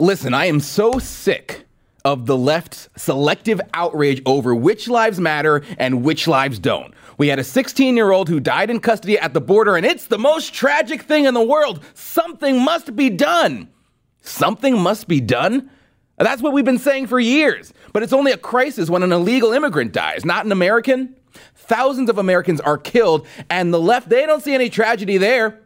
Listen, I am so sick of the left's selective outrage over which lives matter and which lives don't. We had a 16 year old who died in custody at the border, and it's the most tragic thing in the world. Something must be done. Something must be done? That's what we've been saying for years. But it's only a crisis when an illegal immigrant dies, not an American. Thousands of Americans are killed, and the left, they don't see any tragedy there.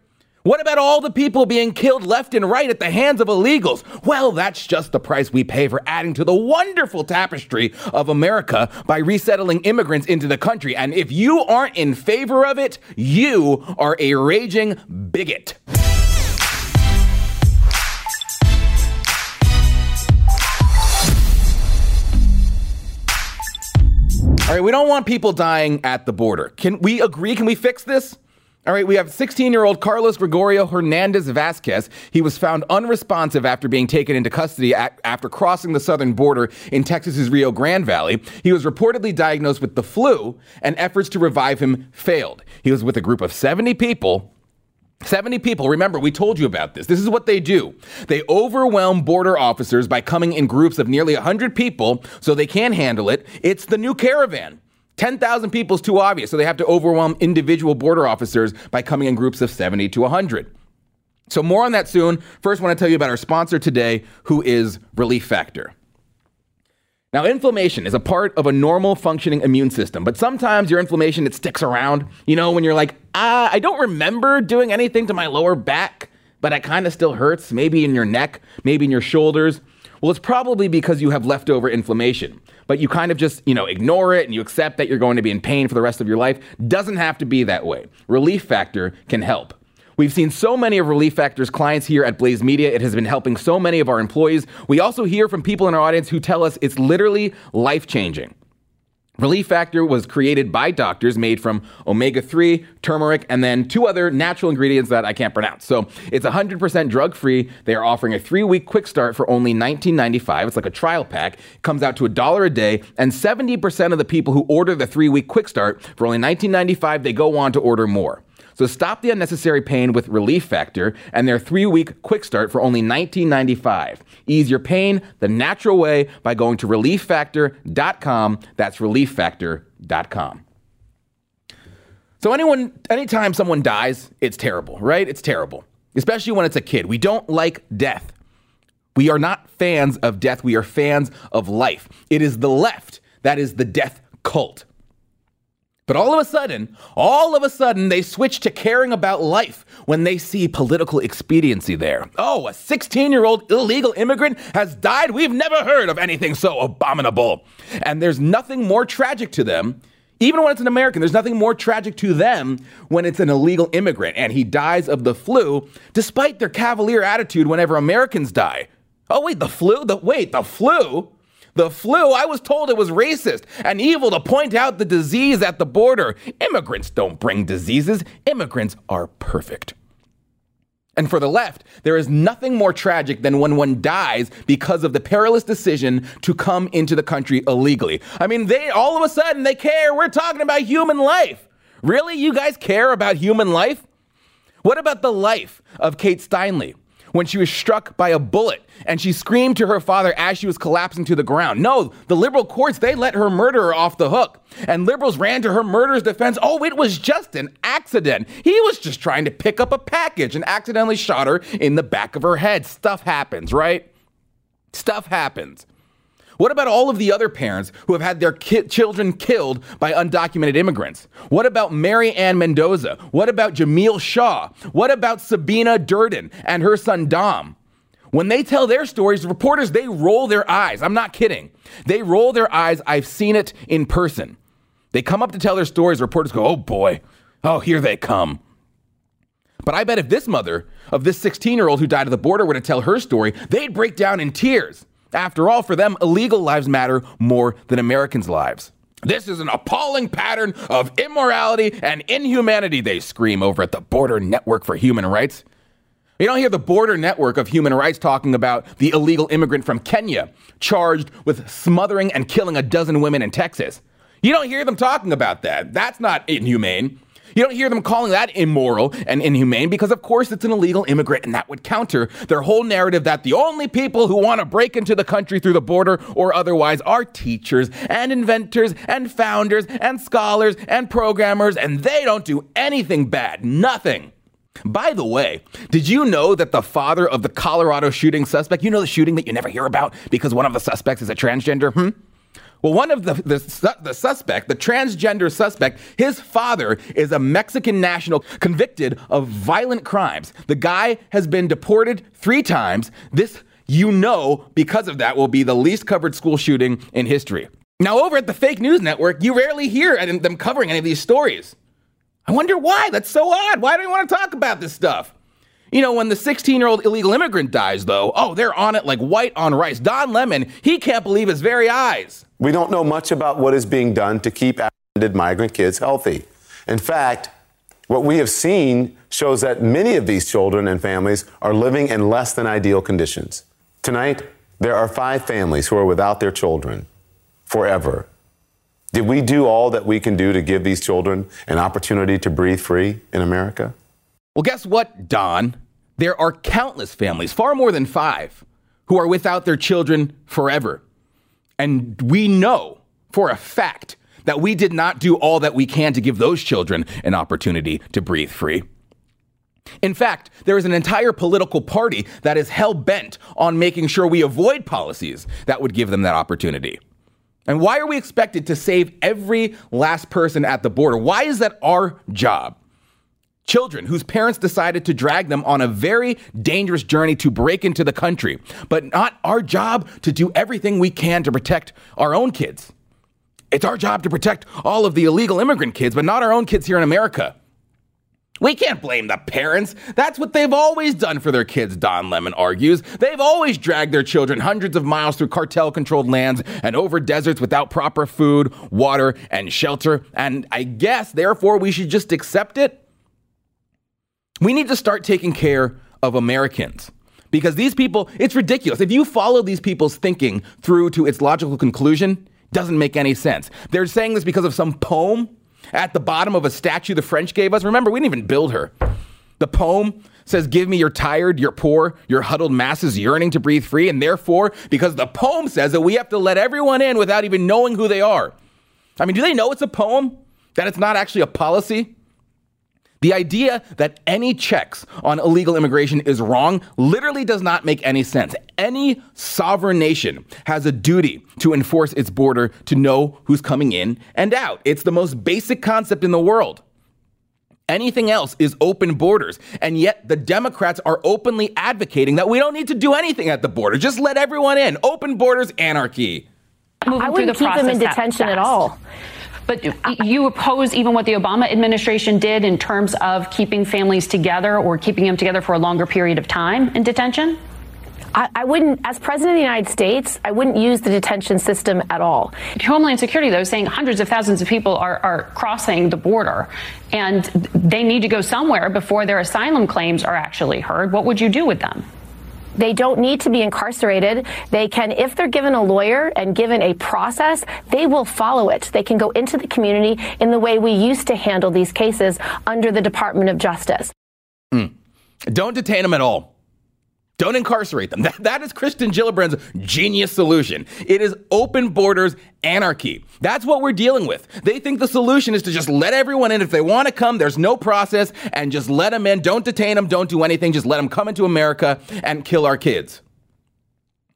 What about all the people being killed left and right at the hands of illegals? Well, that's just the price we pay for adding to the wonderful tapestry of America by resettling immigrants into the country. And if you aren't in favor of it, you are a raging bigot. All right, we don't want people dying at the border. Can we agree? Can we fix this? All right, we have 16 year old Carlos Gregorio Hernandez Vasquez. He was found unresponsive after being taken into custody after crossing the southern border in Texas's Rio Grande Valley. He was reportedly diagnosed with the flu, and efforts to revive him failed. He was with a group of 70 people 70 people, remember, we told you about this. This is what they do. They overwhelm border officers by coming in groups of nearly 100 people so they can handle it. It's the new caravan. 10,000 people is too obvious, so they have to overwhelm individual border officers by coming in groups of 70 to 100. So, more on that soon. First, I want to tell you about our sponsor today, who is Relief Factor. Now, inflammation is a part of a normal functioning immune system, but sometimes your inflammation it sticks around. You know, when you're like, ah, I don't remember doing anything to my lower back, but it kind of still hurts, maybe in your neck, maybe in your shoulders. Well, it's probably because you have leftover inflammation, but you kind of just, you know, ignore it and you accept that you're going to be in pain for the rest of your life. Doesn't have to be that way. Relief Factor can help. We've seen so many of Relief Factor's clients here at Blaze Media. It has been helping so many of our employees. We also hear from people in our audience who tell us it's literally life changing. Relief Factor was created by doctors made from omega 3, turmeric, and then two other natural ingredients that I can't pronounce. So it's 100% drug free. They are offering a three week quick start for only $19.95. It's like a trial pack. It comes out to a dollar a day. And 70% of the people who order the three week quick start for only $19.95, they go on to order more. So stop the unnecessary pain with Relief Factor and their three week quick start for only $19.95. Ease your pain the natural way by going to relieffactor.com. That's relieffactor.com. So anyone anytime someone dies, it's terrible, right? It's terrible. Especially when it's a kid. We don't like death. We are not fans of death. We are fans of life. It is the left that is the death cult. But all of a sudden, all of a sudden, they switch to caring about life when they see political expediency there. Oh, a 16 year old illegal immigrant has died? We've never heard of anything so abominable. And there's nothing more tragic to them. Even when it's an American, there's nothing more tragic to them when it's an illegal immigrant and he dies of the flu, despite their cavalier attitude whenever Americans die. Oh, wait, the flu? The, wait, the flu? The flu, I was told it was racist and evil to point out the disease at the border. Immigrants don't bring diseases, immigrants are perfect. And for the left, there is nothing more tragic than when one dies because of the perilous decision to come into the country illegally. I mean, they all of a sudden they care. We're talking about human life. Really? You guys care about human life? What about the life of Kate Steinle? When she was struck by a bullet and she screamed to her father as she was collapsing to the ground. No, the liberal courts, they let her murderer off the hook. And liberals ran to her murderer's defense. Oh, it was just an accident. He was just trying to pick up a package and accidentally shot her in the back of her head. Stuff happens, right? Stuff happens. What about all of the other parents who have had their ki- children killed by undocumented immigrants? What about Mary Ann Mendoza? What about Jamiel Shaw? What about Sabine Durden and her son Dom? When they tell their stories, reporters, they roll their eyes. I'm not kidding. They roll their eyes. I've seen it in person. They come up to tell their stories. Reporters go, oh boy, oh, here they come. But I bet if this mother of this 16 year old who died at the border were to tell her story, they'd break down in tears. After all, for them, illegal lives matter more than Americans' lives. This is an appalling pattern of immorality and inhumanity, they scream over at the Border Network for Human Rights. You don't hear the Border Network of Human Rights talking about the illegal immigrant from Kenya charged with smothering and killing a dozen women in Texas. You don't hear them talking about that. That's not inhumane. You don't hear them calling that immoral and inhumane because, of course, it's an illegal immigrant, and that would counter their whole narrative that the only people who want to break into the country through the border or otherwise are teachers and inventors and founders and scholars and programmers, and they don't do anything bad. Nothing. By the way, did you know that the father of the Colorado shooting suspect, you know the shooting that you never hear about because one of the suspects is a transgender? Hmm? Well, one of the, the, the, suspect, the transgender suspect, his father is a Mexican national convicted of violent crimes. The guy has been deported three times. This, you know, because of that, will be the least covered school shooting in history. Now, over at the fake news network, you rarely hear them covering any of these stories. I wonder why. That's so odd. Why do you want to talk about this stuff? You know, when the 16 year old illegal immigrant dies, though, oh, they're on it like white on rice. Don Lemon, he can't believe his very eyes. We don't know much about what is being done to keep apprehended migrant kids healthy. In fact, what we have seen shows that many of these children and families are living in less than ideal conditions. Tonight, there are five families who are without their children forever did we do all that we can do to give these children an opportunity to breathe free in America? Well, guess what, Don? There are countless families, far more than five, who are without their children forever. And we know for a fact that we did not do all that we can to give those children an opportunity to breathe free. In fact, there is an entire political party that is hell bent on making sure we avoid policies that would give them that opportunity. And why are we expected to save every last person at the border? Why is that our job? Children whose parents decided to drag them on a very dangerous journey to break into the country, but not our job to do everything we can to protect our own kids. It's our job to protect all of the illegal immigrant kids, but not our own kids here in America. We can't blame the parents. That's what they've always done for their kids, Don Lemon argues. They've always dragged their children hundreds of miles through cartel controlled lands and over deserts without proper food, water, and shelter. And I guess, therefore, we should just accept it. We need to start taking care of Americans. Because these people, it's ridiculous. If you follow these people's thinking through to its logical conclusion, doesn't make any sense. They're saying this because of some poem at the bottom of a statue the French gave us. Remember, we didn't even build her. The poem says, Give me your tired, your poor, your huddled masses yearning to breathe free. And therefore, because the poem says that we have to let everyone in without even knowing who they are. I mean, do they know it's a poem? That it's not actually a policy? The idea that any checks on illegal immigration is wrong literally does not make any sense. Any sovereign nation has a duty to enforce its border to know who's coming in and out. It's the most basic concept in the world. Anything else is open borders. And yet the Democrats are openly advocating that we don't need to do anything at the border. Just let everyone in. Open borders, anarchy. I wouldn't keep them in detention at all. But you oppose even what the Obama administration did in terms of keeping families together or keeping them together for a longer period of time in detention? I, I, wouldn't, as president of the United States, I wouldn't use the detention system at all. Homeland Security, though, is saying hundreds of thousands of people are, are crossing the border and they need to go somewhere before their asylum claims are actually heard. What would you do with them? They don't need to be incarcerated. They can, if they're given a lawyer and given a process, they will follow it. They can go into the community in the way we used to handle these cases under the Department of Justice. Mm. Don't detain them at all. Don't incarcerate them. That, that is Kirsten Gillibrand's genius solution. It is open borders anarchy. That's what we're dealing with. They think the solution is to just let everyone in. If they want to come, there's no process, and just let them in. Don't detain them. Don't do anything. Just let them come into America and kill our kids.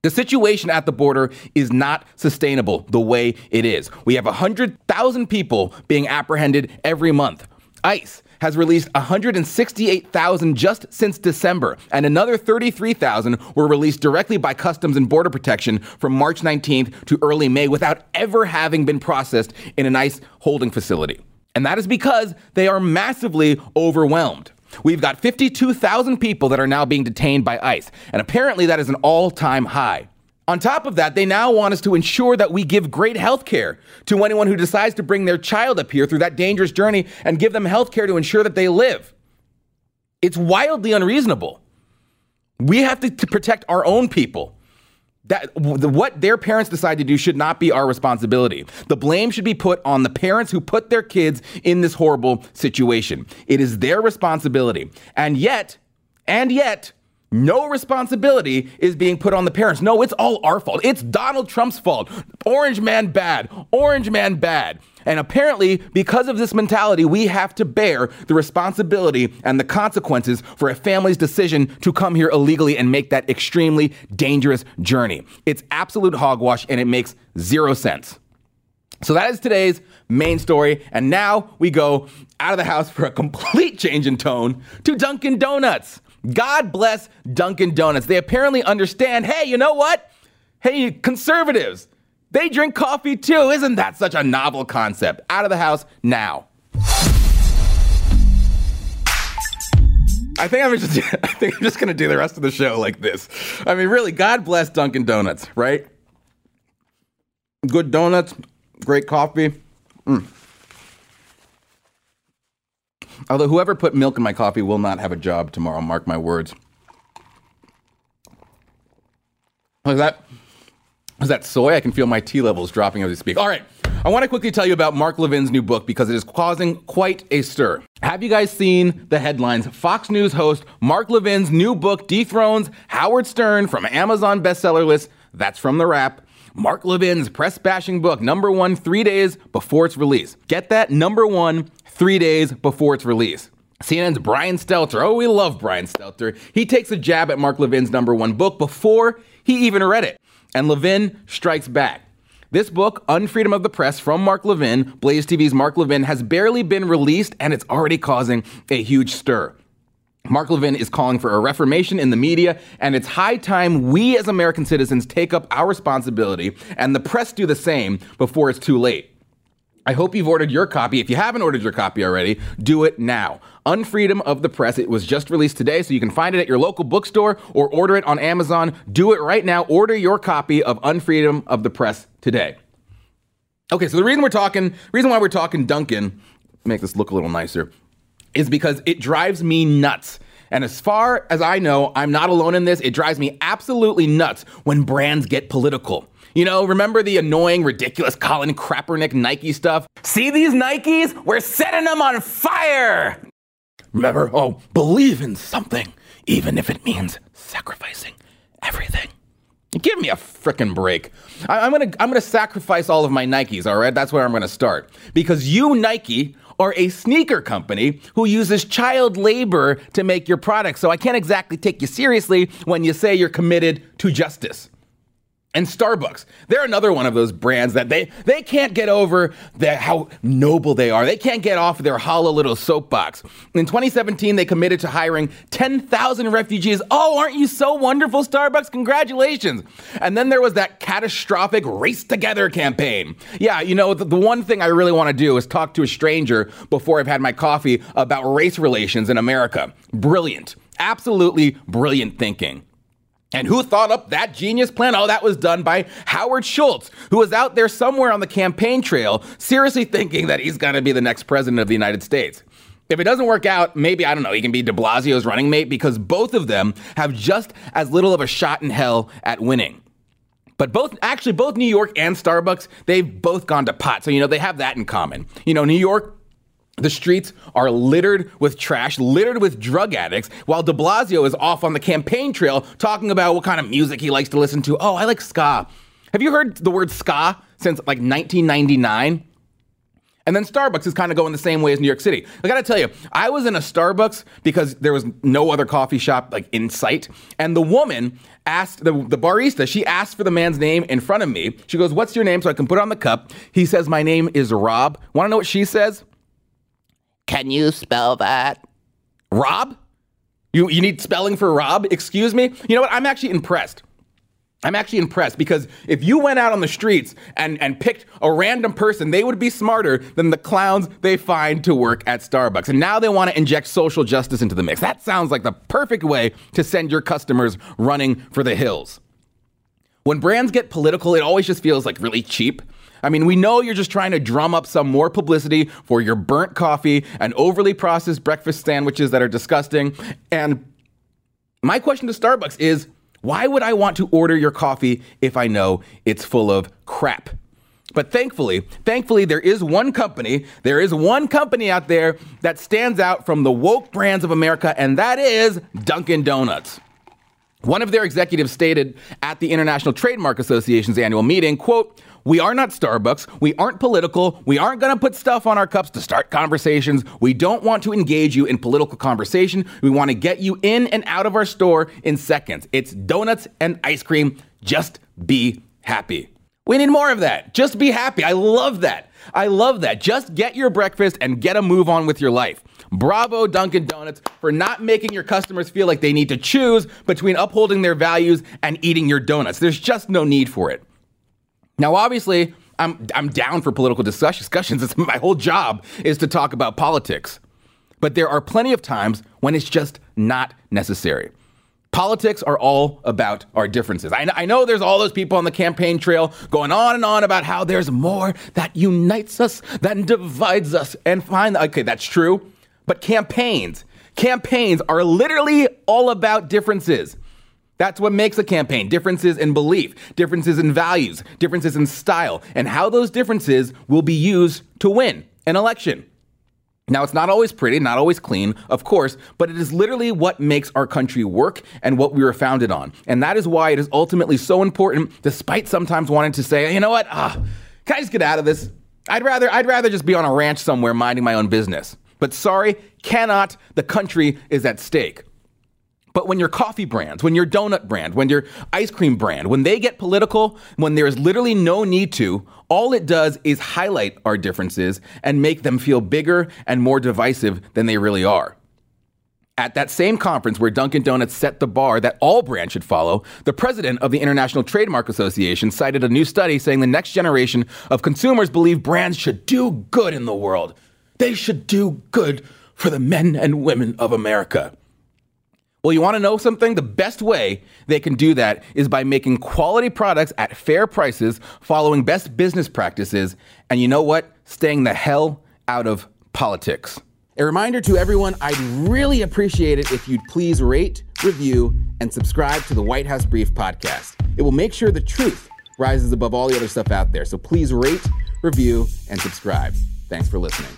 The situation at the border is not sustainable the way it is. We have 100,000 people being apprehended every month. ICE has released 168,000 just since December, and another 33,000 were released directly by Customs and Border Protection from March 19th to early May without ever having been processed in an ICE holding facility. And that is because they are massively overwhelmed. We've got 52,000 people that are now being detained by ICE, and apparently that is an all time high. On top of that, they now want us to ensure that we give great health care to anyone who decides to bring their child up here through that dangerous journey and give them health care to ensure that they live. It's wildly unreasonable. We have to, to protect our own people. That what their parents decide to do should not be our responsibility. The blame should be put on the parents who put their kids in this horrible situation. It is their responsibility. And yet, and yet, no responsibility is being put on the parents. No, it's all our fault. It's Donald Trump's fault. Orange man bad. Orange man bad. And apparently, because of this mentality, we have to bear the responsibility and the consequences for a family's decision to come here illegally and make that extremely dangerous journey. It's absolute hogwash and it makes zero sense. So that is today's main story. And now we go out of the house for a complete change in tone to Dunkin' Donuts. God bless Dunkin' Donuts. They apparently understand hey, you know what? Hey, conservatives, they drink coffee too. Isn't that such a novel concept? Out of the house now. I think I'm just I think I'm just gonna do the rest of the show like this. I mean, really, God bless Dunkin' Donuts, right? Good donuts, great coffee. Mm. Although whoever put milk in my coffee will not have a job tomorrow, mark my words. Like that is that soy? I can feel my T levels dropping as we speak. All right. I want to quickly tell you about Mark Levin's new book because it is causing quite a stir. Have you guys seen the headlines? Fox News host Mark Levin's new book dethrones Howard Stern from Amazon bestseller list. That's from the Wrap. Mark Levin's press bashing book, number one, three days before its release. Get that? Number one, three days before its release. CNN's Brian Stelter. Oh, we love Brian Stelter. He takes a jab at Mark Levin's number one book before he even read it. And Levin strikes back. This book, Unfreedom of the Press from Mark Levin, Blaze TV's Mark Levin, has barely been released and it's already causing a huge stir. Mark Levin is calling for a reformation in the media, and it's high time we as American citizens take up our responsibility and the press do the same before it's too late. I hope you've ordered your copy. If you haven't ordered your copy already, do it now. Unfreedom of the Press. It was just released today, so you can find it at your local bookstore or order it on Amazon. Do it right now. Order your copy of Unfreedom of the Press today. Okay, so the reason we're talking, reason why we're talking Dunkin', make this look a little nicer, is because it drives me nuts. And as far as I know, I'm not alone in this. It drives me absolutely nuts when brands get political. You know, remember the annoying, ridiculous Colin Kaepernick Nike stuff? See these Nikes? We're setting them on fire! Remember, oh, believe in something, even if it means sacrificing everything. Give me a frickin' break. I, am gonna I'm gonna sacrifice all of my Nikes, all right? That's where I'm gonna start. Because you, Nike, are a sneaker company who uses child labor to make your products. So I can't exactly take you seriously when you say you're committed to justice. And Starbucks, they're another one of those brands that they, they can't get over the, how noble they are. They can't get off their hollow little soapbox. In 2017, they committed to hiring 10,000 refugees. Oh, aren't you so wonderful, Starbucks? Congratulations. And then there was that catastrophic Race Together campaign. Yeah, you know, the, the one thing I really want to do is talk to a stranger before I've had my coffee about race relations in America. Brilliant. Absolutely brilliant thinking. And who thought up that genius plan? Oh, that was done by Howard Schultz, who was out there somewhere on the campaign trail, seriously thinking that he's going to be the next president of the United States. If it doesn't work out, maybe, I don't know, he can be de Blasio's running mate because both of them have just as little of a shot in hell at winning. But both, actually, both New York and Starbucks, they've both gone to pot. So, you know, they have that in common. You know, New York the streets are littered with trash, littered with drug addicts, while de Blasio is off on the campaign trail talking about what kind of music he likes to listen to. Oh, I like ska. Have you heard the word ska since like 1999? And then Starbucks is kind of going the same way as New York City. I gotta tell you, I was in a Starbucks because there was no other coffee shop like in sight. And the woman asked the, the barista, she asked for the man's name in front of me. She goes, What's your name? So I can put it on the cup. He says, My name is Rob. Wanna know what she says? Can you spell that? Rob? You, you need spelling for Rob? Excuse me? You know what? I'm actually impressed. I'm actually impressed because if you went out on the streets and, and picked a random person, they would be smarter than the clowns they find to work at Starbucks. And now they want to inject social justice into the mix. That sounds like the perfect way to send your customers running for the hills. When brands get political, it always just feels like really cheap. I mean, we know you're just trying to drum up some more publicity for your burnt coffee and overly processed breakfast sandwiches that are disgusting. And my question to Starbucks is Why would I want to order your coffee if I know it's full of crap? But thankfully, thankfully, there is one company, there is one company out there that stands out from the woke brands of America, and that is Dunkin' Donuts. One of their executives stated at the International Trademark Association's annual meeting, quote, we are not Starbucks. We aren't political. We aren't going to put stuff on our cups to start conversations. We don't want to engage you in political conversation. We want to get you in and out of our store in seconds. It's donuts and ice cream. Just be happy. We need more of that. Just be happy. I love that. I love that. Just get your breakfast and get a move on with your life. Bravo, Dunkin' Donuts, for not making your customers feel like they need to choose between upholding their values and eating your donuts. There's just no need for it. Now, obviously, I'm, I'm down for political discussions. It's my whole job is to talk about politics. But there are plenty of times when it's just not necessary. Politics are all about our differences. I, I, know there's all those people on the campaign trail going on and on about how there's more that unites us than divides us. And fine, okay, that's true. But campaigns, campaigns are literally all about differences. That's what makes a campaign differences in belief, differences in values, differences in style, and how those differences will be used to win an election. Now, it's not always pretty, not always clean, of course, but it is literally what makes our country work and what we were founded on. And that is why it is ultimately so important, despite sometimes wanting to say, you know what, ah, can I just get out of this? I'd rather, I'd rather just be on a ranch somewhere minding my own business. But sorry, cannot. The country is at stake. But when your coffee brands, when your donut brand, when your ice cream brand, when they get political, when there is literally no need to, all it does is highlight our differences and make them feel bigger and more divisive than they really are. At that same conference where Dunkin' Donuts set the bar that all brands should follow, the president of the International Trademark Association cited a new study saying the next generation of consumers believe brands should do good in the world. They should do good for the men and women of America. Well, you want to know something? The best way they can do that is by making quality products at fair prices, following best business practices, and you know what? Staying the hell out of politics. A reminder to everyone I'd really appreciate it if you'd please rate, review, and subscribe to the White House Brief podcast. It will make sure the truth rises above all the other stuff out there. So please rate, review, and subscribe. Thanks for listening.